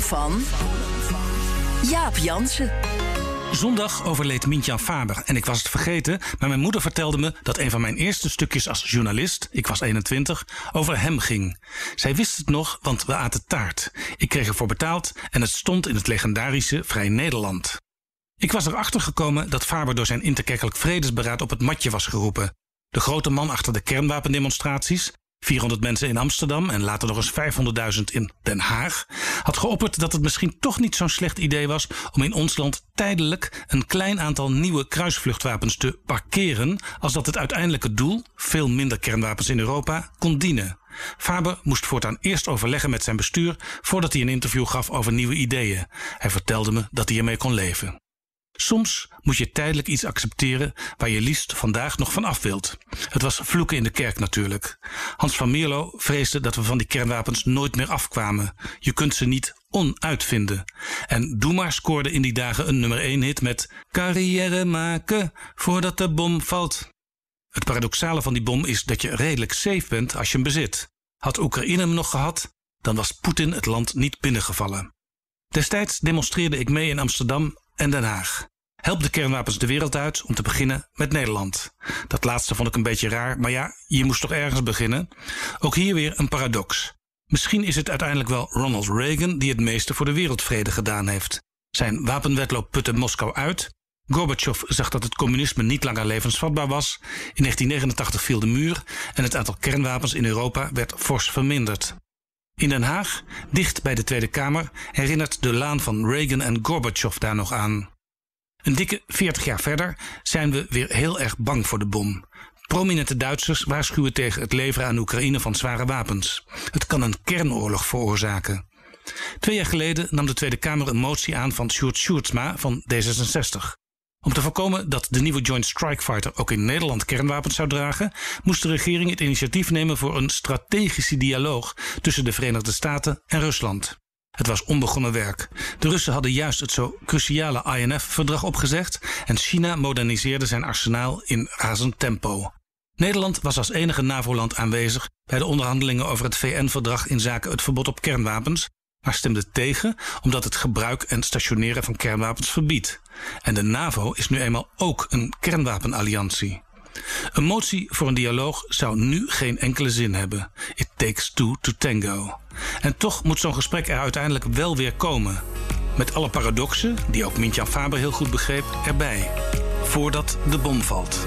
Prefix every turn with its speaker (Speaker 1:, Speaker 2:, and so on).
Speaker 1: Van Jaap Jansen.
Speaker 2: Zondag overleed Mintjan Faber en ik was het vergeten, maar mijn moeder vertelde me dat een van mijn eerste stukjes als journalist, ik was 21, over hem ging. Zij wist het nog, want we aten taart. Ik kreeg ervoor betaald en het stond in het legendarische Vrij Nederland. Ik was erachter gekomen dat Faber door zijn interkerkelijk vredesberaad op het matje was geroepen. De grote man achter de kernwapendemonstraties, 400 mensen in Amsterdam en later nog eens 500.000 in Den Haag, had geopperd dat het misschien toch niet zo'n slecht idee was om in ons land tijdelijk een klein aantal nieuwe kruisvluchtwapens te parkeren, als dat het uiteindelijke doel, veel minder kernwapens in Europa, kon dienen. Faber moest voortaan eerst overleggen met zijn bestuur voordat hij een interview gaf over nieuwe ideeën. Hij vertelde me dat hij ermee kon leven. Soms moet je tijdelijk iets accepteren waar je liefst vandaag nog van af wilt. Het was vloeken in de kerk natuurlijk. Hans van Mierlo vreesde dat we van die kernwapens nooit meer afkwamen. Je kunt ze niet onuitvinden. En Doe scoorde in die dagen een nummer 1 hit met carrière maken voordat de bom valt. Het paradoxale van die bom is dat je redelijk safe bent als je hem bezit. Had Oekraïne hem nog gehad, dan was Poetin het land niet binnengevallen. Destijds demonstreerde ik mee in Amsterdam en Den Haag. Help de kernwapens de wereld uit, om te beginnen met Nederland. Dat laatste vond ik een beetje raar, maar ja, je moest toch ergens beginnen? Ook hier weer een paradox. Misschien is het uiteindelijk wel Ronald Reagan die het meeste voor de wereldvrede gedaan heeft. Zijn wapenwetloop putte Moskou uit. Gorbachev zag dat het communisme niet langer levensvatbaar was. In 1989 viel de muur en het aantal kernwapens in Europa werd fors verminderd. In Den Haag, dicht bij de Tweede Kamer, herinnert de laan van Reagan en Gorbachev daar nog aan. Een dikke 40 jaar verder zijn we weer heel erg bang voor de bom. Prominente Duitsers waarschuwen tegen het leveren aan Oekraïne van zware wapens. Het kan een kernoorlog veroorzaken. Twee jaar geleden nam de Tweede Kamer een motie aan van Sjoerd Sjoerdsma van D66. Om te voorkomen dat de nieuwe Joint Strike Fighter ook in Nederland kernwapens zou dragen, moest de regering het initiatief nemen voor een strategische dialoog tussen de Verenigde Staten en Rusland. Het was onbegonnen werk. De Russen hadden juist het zo cruciale INF-verdrag opgezegd en China moderniseerde zijn arsenaal in razend tempo. Nederland was als enige NAVO-land aanwezig bij de onderhandelingen over het VN-verdrag in zaken het verbod op kernwapens, maar stemde tegen omdat het gebruik en stationeren van kernwapens verbiedt. En de NAVO is nu eenmaal ook een kernwapenalliantie. Een motie voor een dialoog zou nu geen enkele zin hebben. It takes two to tango. En toch moet zo'n gesprek er uiteindelijk wel weer komen. Met alle paradoxen, die ook Mintjan Faber heel goed begreep, erbij. Voordat de bom valt.